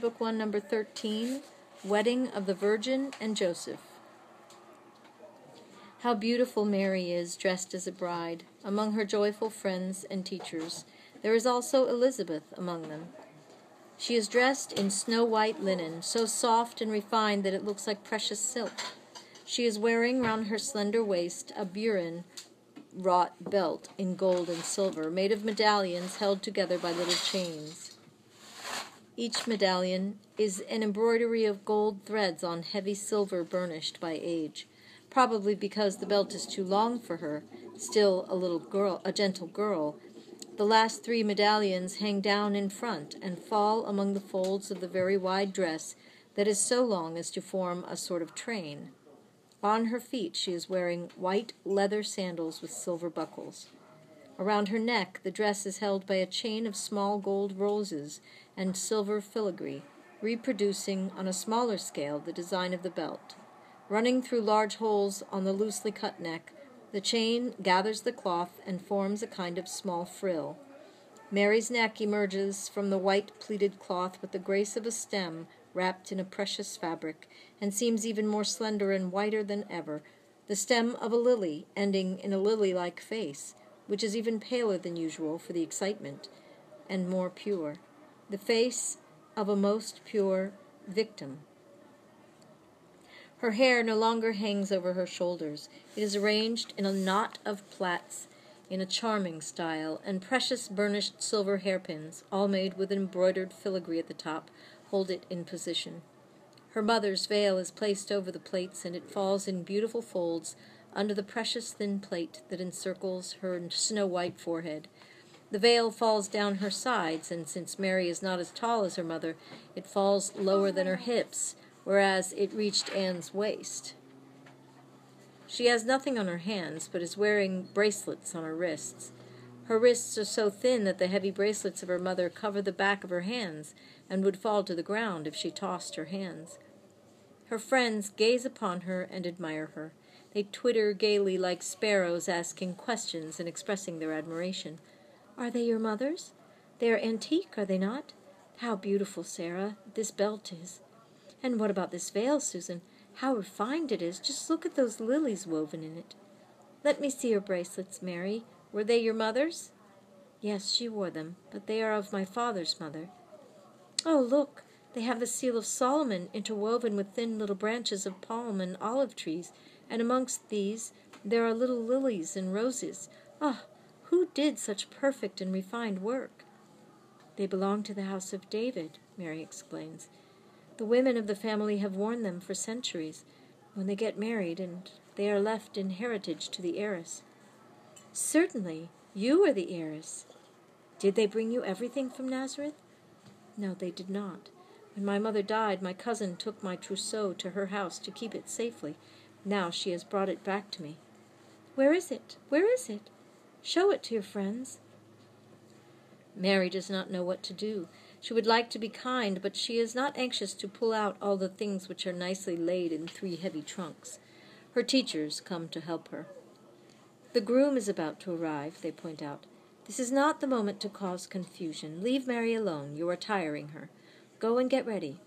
Book 1, number 13 Wedding of the Virgin and Joseph. How beautiful Mary is, dressed as a bride, among her joyful friends and teachers. There is also Elizabeth among them. She is dressed in snow white linen, so soft and refined that it looks like precious silk. She is wearing round her slender waist a burin wrought belt in gold and silver, made of medallions held together by little chains. Each medallion is an embroidery of gold threads on heavy silver burnished by age, probably because the belt is too long for her, still a little girl, a gentle girl. The last three medallions hang down in front and fall among the folds of the very wide dress that is so long as to form a sort of train. On her feet she is wearing white leather sandals with silver buckles. Around her neck the dress is held by a chain of small gold roses and silver filigree, reproducing on a smaller scale the design of the belt. Running through large holes on the loosely cut neck, the chain gathers the cloth and forms a kind of small frill. Mary's neck emerges from the white pleated cloth with the grace of a stem wrapped in a precious fabric, and seems even more slender and whiter than ever, the stem of a lily ending in a lily like face, which is even paler than usual for the excitement, and more pure, the face of a most pure victim. Her hair no longer hangs over her shoulders. It is arranged in a knot of plaits in a charming style, and precious burnished silver hairpins, all made with embroidered filigree at the top, hold it in position. Her mother's veil is placed over the plaits, and it falls in beautiful folds under the precious thin plait that encircles her snow white forehead. The veil falls down her sides, and since Mary is not as tall as her mother, it falls lower than her hips, whereas it reached Anne's waist. She has nothing on her hands, but is wearing bracelets on her wrists. Her wrists are so thin that the heavy bracelets of her mother cover the back of her hands and would fall to the ground if she tossed her hands. Her friends gaze upon her and admire her. They twitter gaily like sparrows, asking questions and expressing their admiration. Are they your mother's? They are antique, are they not? How beautiful, Sarah, this belt is. And what about this veil, Susan? How refined it is. Just look at those lilies woven in it. Let me see your bracelets, Mary. Were they your mother's? Yes, she wore them, but they are of my father's mother. Oh, look! They have the seal of Solomon interwoven with thin little branches of palm and olive trees, and amongst these there are little lilies and roses. Ah, who did such perfect and refined work? They belong to the house of David, Mary explains. The women of the family have worn them for centuries when they get married, and they are left in heritage to the heiress. Certainly, you are the heiress. Did they bring you everything from Nazareth? No, they did not. When my mother died, my cousin took my trousseau to her house to keep it safely. Now she has brought it back to me. Where is it? Where is it? Show it to your friends. Mary does not know what to do. She would like to be kind, but she is not anxious to pull out all the things which are nicely laid in three heavy trunks. Her teachers come to help her. The groom is about to arrive, they point out. This is not the moment to cause confusion. Leave Mary alone. You are tiring her. Go and get ready.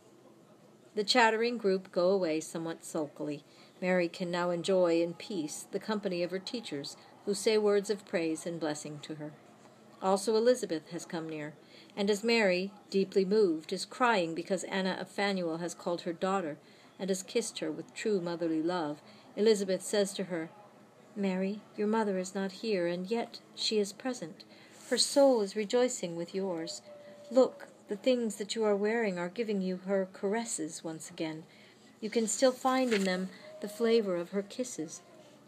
The chattering group go away somewhat sulkily. Mary can now enjoy in peace the company of her teachers, who say words of praise and blessing to her. Also Elizabeth has come near, and as Mary, deeply moved, is crying because Anna of Phanuel has called her daughter and has kissed her with true motherly love, Elizabeth says to her, Mary, your mother is not here, and yet she is present. Her soul is rejoicing with yours. Look, the things that you are wearing are giving you her caresses once again. You can still find in them the flavor of her kisses.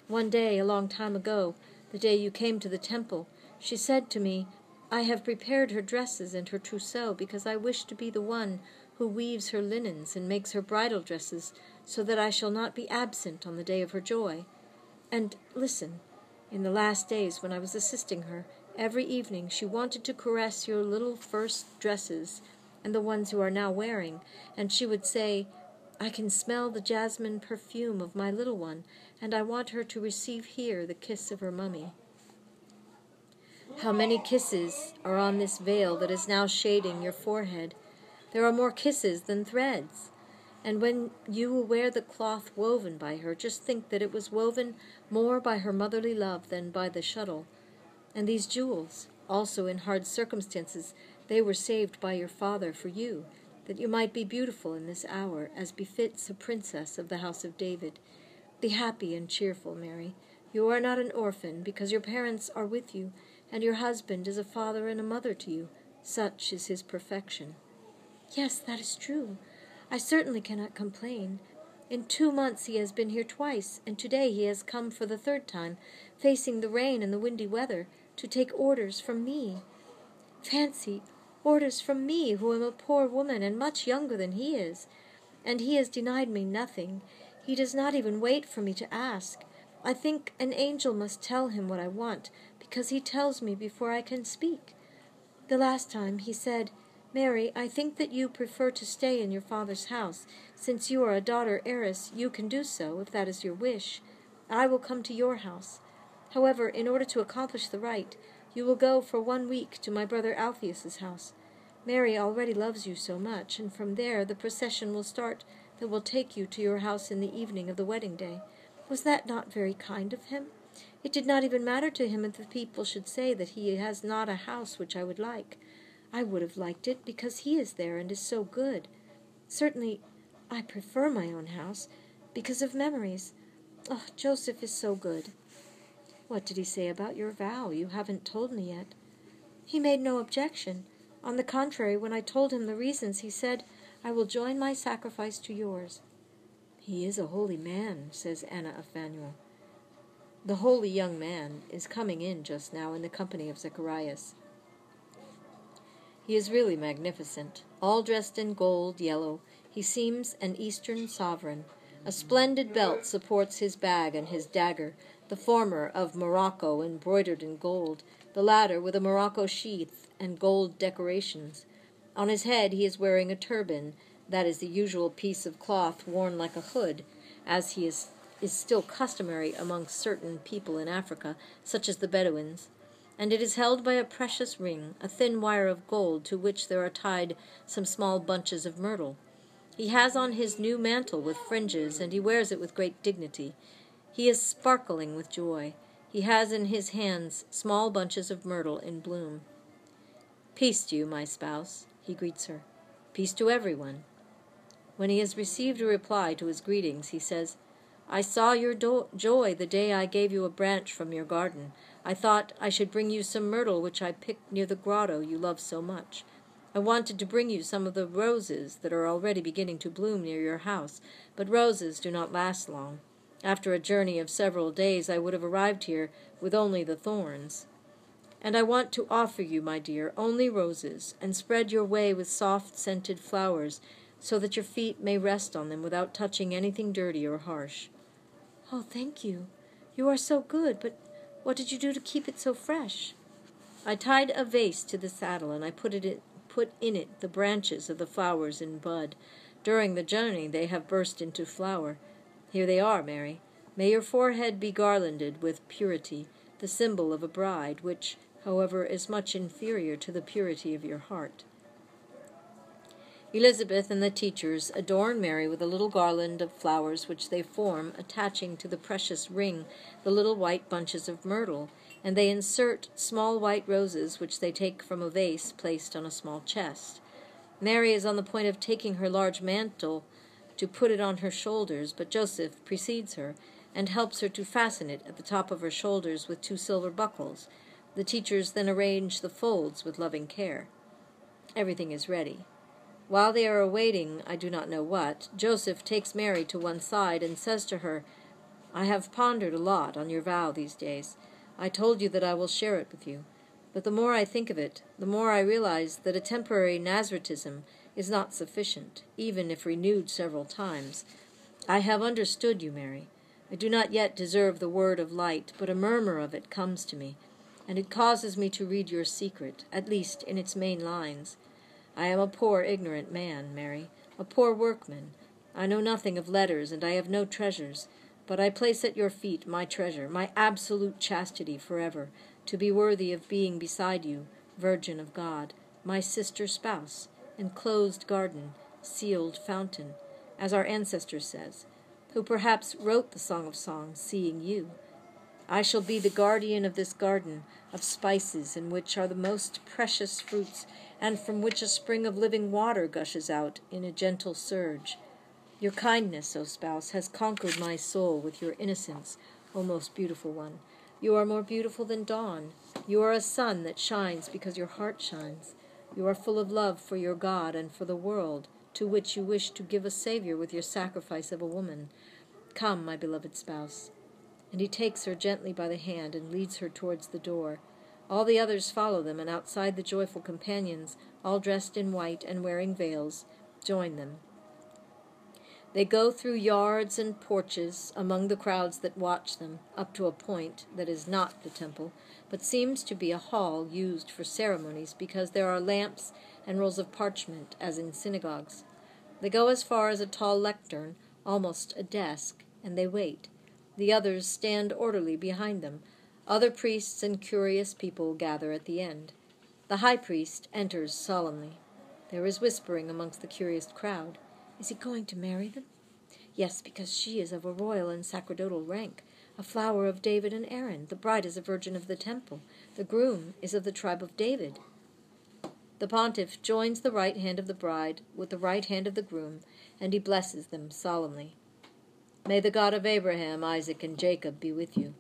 One day, a long time ago, the day you came to the temple, she said to me, I have prepared her dresses and her trousseau because I wish to be the one who weaves her linens and makes her bridal dresses so that I shall not be absent on the day of her joy. And listen, in the last days when I was assisting her, every evening she wanted to caress your little first dresses and the ones you are now wearing, and she would say, I can smell the jasmine perfume of my little one, and I want her to receive here the kiss of her mummy. How many kisses are on this veil that is now shading your forehead? There are more kisses than threads. And when you will wear the cloth woven by her, just think that it was woven more by her motherly love than by the shuttle. And these jewels, also in hard circumstances, they were saved by your father for you, that you might be beautiful in this hour, as befits a princess of the house of David. Be happy and cheerful, Mary. You are not an orphan, because your parents are with you, and your husband is a father and a mother to you. Such is his perfection. Yes, that is true. I certainly cannot complain. In two months he has been here twice, and today he has come for the third time, facing the rain and the windy weather, to take orders from me. Fancy, orders from me, who am a poor woman and much younger than he is. And he has denied me nothing. He does not even wait for me to ask. I think an angel must tell him what I want, because he tells me before I can speak. The last time he said, Mary, I think that you prefer to stay in your father's house. Since you are a daughter heiress, you can do so, if that is your wish. I will come to your house. However, in order to accomplish the rite, you will go for one week to my brother Alpheus's house. Mary already loves you so much, and from there the procession will start that will take you to your house in the evening of the wedding day. Was that not very kind of him? It did not even matter to him if the people should say that he has not a house which I would like. I would have liked it because he is there and is so good. Certainly, I prefer my own house because of memories. Oh, Joseph is so good. What did he say about your vow? You haven't told me yet. He made no objection. On the contrary, when I told him the reasons, he said, I will join my sacrifice to yours. He is a holy man, says Anna of Phanuel. The holy young man is coming in just now in the company of Zacharias. He is really magnificent, all dressed in gold, yellow. He seems an Eastern sovereign. A splendid belt supports his bag and his dagger, the former of morocco embroidered in gold, the latter with a morocco sheath and gold decorations. On his head he is wearing a turban, that is the usual piece of cloth worn like a hood, as he is, is still customary among certain people in Africa, such as the Bedouins, and it is held by a precious ring, a thin wire of gold, to which there are tied some small bunches of myrtle. He has on his new mantle with fringes, and he wears it with great dignity. He is sparkling with joy. He has in his hands small bunches of myrtle in bloom. Peace to you, my spouse, he greets her. Peace to everyone. When he has received a reply to his greetings, he says, I saw your do- joy the day I gave you a branch from your garden. I thought I should bring you some myrtle which I picked near the grotto you love so much. I wanted to bring you some of the roses that are already beginning to bloom near your house, but roses do not last long. After a journey of several days, I would have arrived here with only the thorns. And I want to offer you, my dear, only roses, and spread your way with soft scented flowers, so that your feet may rest on them without touching anything dirty or harsh. Oh, thank you. You are so good, but what did you do to keep it so fresh? I tied a vase to the saddle, and I put it in, put in it the branches of the flowers in bud. During the journey they have burst into flower. Here they are, Mary. May your forehead be garlanded with purity, the symbol of a bride, which, however, is much inferior to the purity of your heart. Elizabeth and the teachers adorn Mary with a little garland of flowers which they form, attaching to the precious ring the little white bunches of myrtle, and they insert small white roses which they take from a vase placed on a small chest. Mary is on the point of taking her large mantle to put it on her shoulders, but Joseph precedes her and helps her to fasten it at the top of her shoulders with two silver buckles. The teachers then arrange the folds with loving care. Everything is ready. While they are awaiting I do not know what, Joseph takes Mary to one side and says to her, I have pondered a lot on your vow these days. I told you that I will share it with you. But the more I think of it, the more I realize that a temporary Nazaritism is not sufficient, even if renewed several times. I have understood you, Mary. I do not yet deserve the word of light, but a murmur of it comes to me, and it causes me to read your secret, at least in its main lines. I am a poor, ignorant man, Mary, a poor workman. I know nothing of letters, and I have no treasures, but I place at your feet my treasure, my absolute chastity forever, to be worthy of being beside you, Virgin of God, my sister spouse, enclosed garden, sealed fountain, as our ancestor says, who perhaps wrote the Song of Songs, seeing you. I shall be the guardian of this garden of spices in which are the most precious fruits, and from which a spring of living water gushes out in a gentle surge. Your kindness, O spouse, has conquered my soul with your innocence, O most beautiful one. You are more beautiful than dawn. You are a sun that shines because your heart shines. You are full of love for your God and for the world, to which you wish to give a Savior with your sacrifice of a woman. Come, my beloved spouse. And he takes her gently by the hand and leads her towards the door. All the others follow them, and outside the joyful companions, all dressed in white and wearing veils, join them. They go through yards and porches among the crowds that watch them, up to a point that is not the temple, but seems to be a hall used for ceremonies because there are lamps and rolls of parchment as in synagogues. They go as far as a tall lectern, almost a desk, and they wait. The others stand orderly behind them. Other priests and curious people gather at the end. The high priest enters solemnly. There is whispering amongst the curious crowd. Is he going to marry them? Yes, because she is of a royal and sacerdotal rank, a flower of David and Aaron. The bride is a virgin of the temple. The groom is of the tribe of David. The pontiff joins the right hand of the bride with the right hand of the groom, and he blesses them solemnly. May the God of Abraham, Isaac, and Jacob be with you.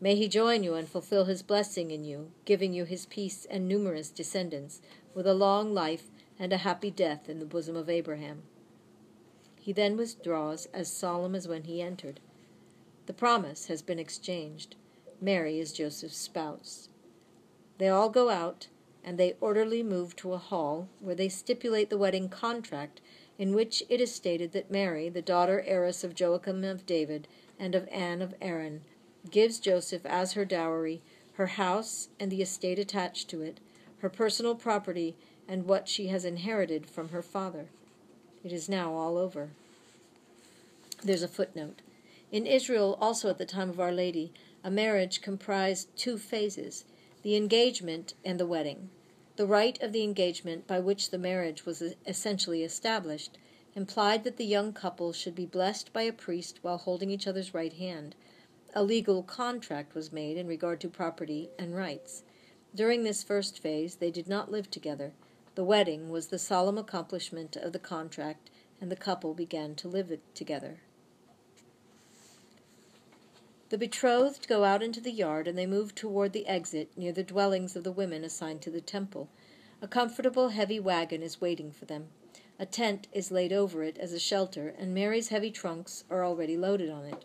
May he join you and fulfill his blessing in you, giving you his peace and numerous descendants, with a long life and a happy death in the bosom of Abraham. He then withdraws as solemn as when he entered. The promise has been exchanged. Mary is Joseph's spouse. They all go out, and they orderly move to a hall where they stipulate the wedding contract in which it is stated that Mary, the daughter heiress of Joachim of David and of Anne of Aaron, gives Joseph as her dowry her house and the estate attached to it, her personal property, and what she has inherited from her father. It is now all over. There's a footnote. In Israel, also at the time of Our Lady, a marriage comprised two phases the engagement and the wedding. The rite of the engagement, by which the marriage was essentially established, implied that the young couple should be blessed by a priest while holding each other's right hand. A legal contract was made in regard to property and rights. During this first phase, they did not live together. The wedding was the solemn accomplishment of the contract, and the couple began to live together. The betrothed go out into the yard and they move toward the exit near the dwellings of the women assigned to the temple. A comfortable, heavy wagon is waiting for them. A tent is laid over it as a shelter, and Mary's heavy trunks are already loaded on it.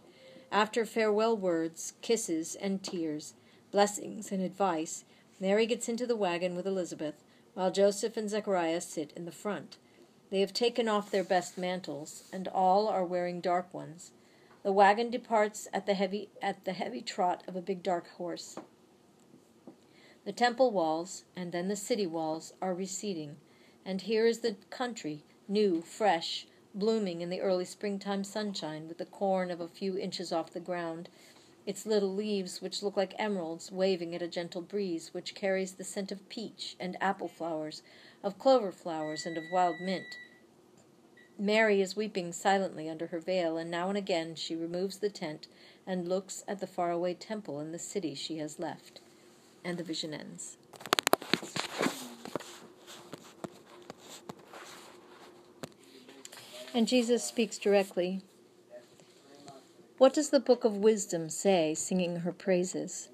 After farewell words, kisses, and tears, blessings, and advice, Mary gets into the wagon with Elizabeth while Joseph and Zechariah sit in the front. They have taken off their best mantles, and all are wearing dark ones. The wagon departs at the heavy at the heavy trot of a big dark horse. The temple walls, and then the city walls, are receding, and here is the country, new, fresh, blooming in the early springtime sunshine, with the corn of a few inches off the ground, its little leaves, which look like emeralds, waving at a gentle breeze which carries the scent of peach and apple flowers, of clover flowers, and of wild mint. Mary is weeping silently under her veil, and now and again she removes the tent and looks at the faraway temple and the city she has left. And the vision ends. And Jesus speaks directly what does the Book of Wisdom say, singing her praises?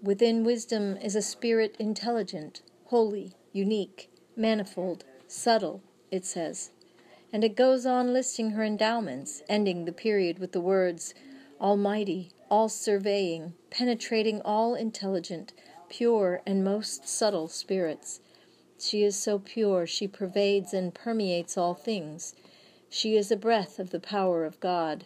Within wisdom is a spirit intelligent, holy, unique, manifold, subtle, it says. And it goes on listing her endowments, ending the period with the words Almighty, all surveying, penetrating all intelligent, pure, and most subtle spirits. She is so pure, she pervades and permeates all things. She is a breath of the power of God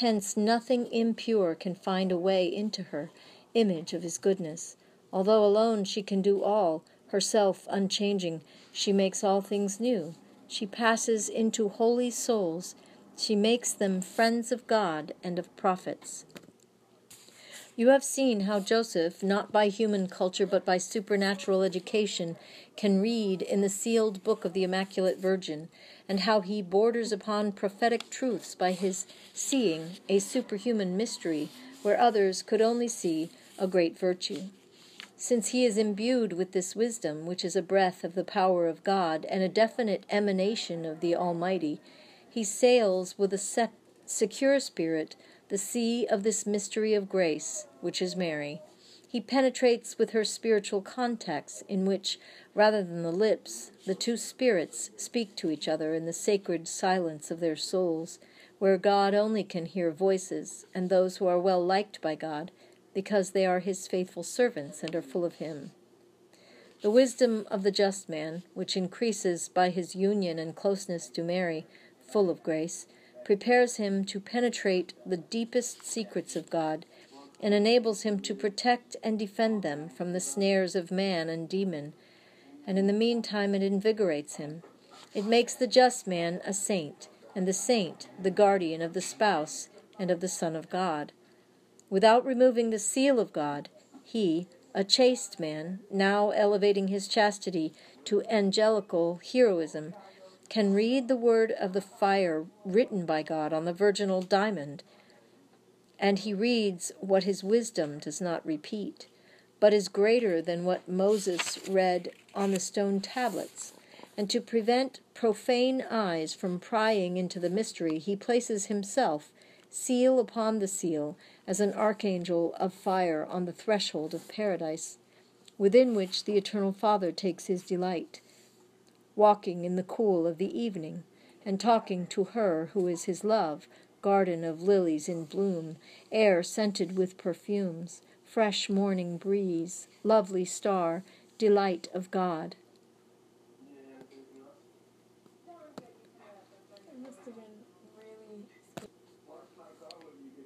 Hence, nothing impure can find a way into her, image of his goodness. Although alone she can do all, herself unchanging, she makes all things new. She passes into holy souls, she makes them friends of God and of prophets. You have seen how Joseph, not by human culture but by supernatural education, can read in the sealed book of the Immaculate Virgin, and how he borders upon prophetic truths by his seeing a superhuman mystery where others could only see a great virtue. Since he is imbued with this wisdom, which is a breath of the power of God and a definite emanation of the Almighty, he sails with a se- secure spirit the sea of this mystery of grace, which is Mary. He penetrates with her spiritual contacts, in which, rather than the lips, the two spirits speak to each other in the sacred silence of their souls, where God only can hear voices, and those who are well liked by God, because they are his faithful servants and are full of him. The wisdom of the just man, which increases by his union and closeness to Mary, full of grace, prepares him to penetrate the deepest secrets of God, and enables him to protect and defend them from the snares of man and demon, and in the meantime it invigorates him. It makes the just man a saint, and the saint the guardian of the spouse and of the Son of God. Without removing the seal of God, he, a chaste man, now elevating his chastity to angelical heroism, can read the word of the fire written by God on the virginal diamond, and he reads what his wisdom does not repeat, but is greater than what Moses read on the stone tablets. And to prevent profane eyes from prying into the mystery, he places himself, seal upon the seal, as an archangel of fire on the threshold of paradise, within which the Eternal Father takes his delight walking in the cool of the evening, and talking to her who is his love, garden of lilies in bloom, air scented with perfumes, fresh morning breeze, lovely star, delight of God.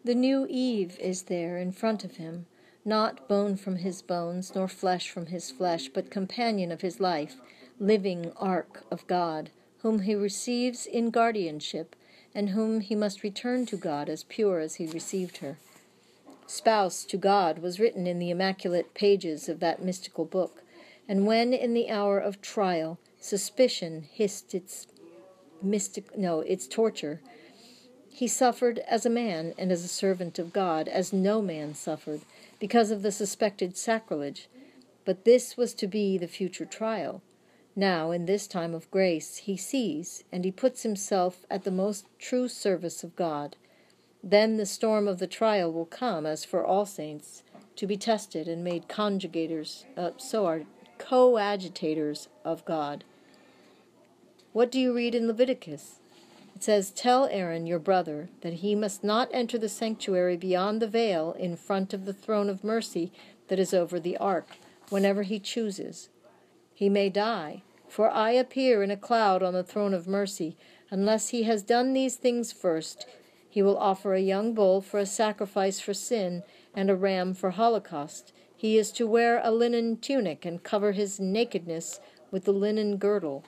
The new Eve is there in front of him, not bone from his bones, nor flesh from his flesh, but companion of his life, living ark of God, whom he receives in guardianship, and whom he must return to God as pure as he received her. Spouse to God was written in the immaculate pages of that mystical book, and when in the hour of trial suspicion hissed its mystic no, its torture, he suffered as a man and as a servant of God, as no man suffered, because of the suspected sacrilege. But this was to be the future trial. Now, in this time of grace, he sees, and he puts himself at the most true service of God. Then the storm of the trial will come, as for all saints, to be tested and made conjugators, uh, so are coadjutors of God. What do you read in Leviticus? It says, Tell Aaron your brother that he must not enter the sanctuary beyond the veil in front of the throne of mercy that is over the ark, whenever he chooses. He may die, for I appear in a cloud on the throne of mercy. Unless he has done these things first, he will offer a young bull for a sacrifice for sin and a ram for holocaust. He is to wear a linen tunic and cover his nakedness with the linen girdle.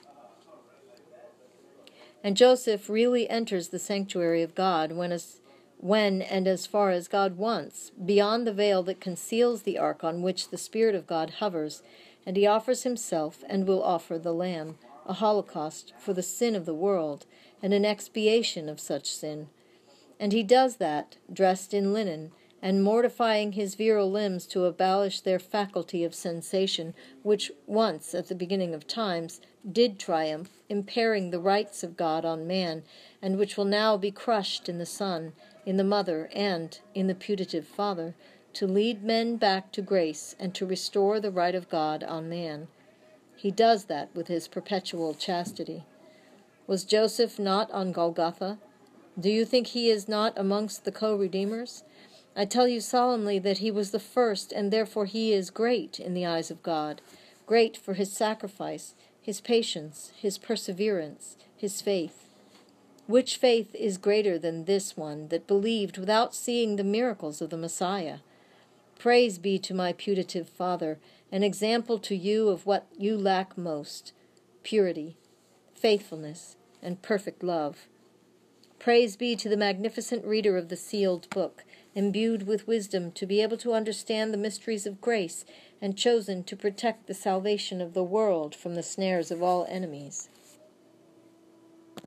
And Joseph really enters the sanctuary of God when, as, when and as far as God wants, beyond the veil that conceals the ark on which the Spirit of God hovers, and he offers himself and will offer the Lamb, a holocaust for the sin of the world, and an expiation of such sin. And he does that, dressed in linen, and mortifying his virile limbs to abolish their faculty of sensation, which once, at the beginning of times, did triumph, impairing the rights of God on man, and which will now be crushed in the Son, in the Mother, and in the putative Father, to lead men back to grace and to restore the right of God on man. He does that with his perpetual chastity. Was Joseph not on Golgotha? Do you think he is not amongst the co redeemers? I tell you solemnly that he was the first, and therefore he is great in the eyes of God, great for his sacrifice, his patience, his perseverance, his faith. Which faith is greater than this one that believed without seeing the miracles of the Messiah? Praise be to my putative Father, an example to you of what you lack most purity, faithfulness, and perfect love. Praise be to the magnificent reader of the sealed book, imbued with wisdom to be able to understand the mysteries of grace, and chosen to protect the salvation of the world from the snares of all enemies.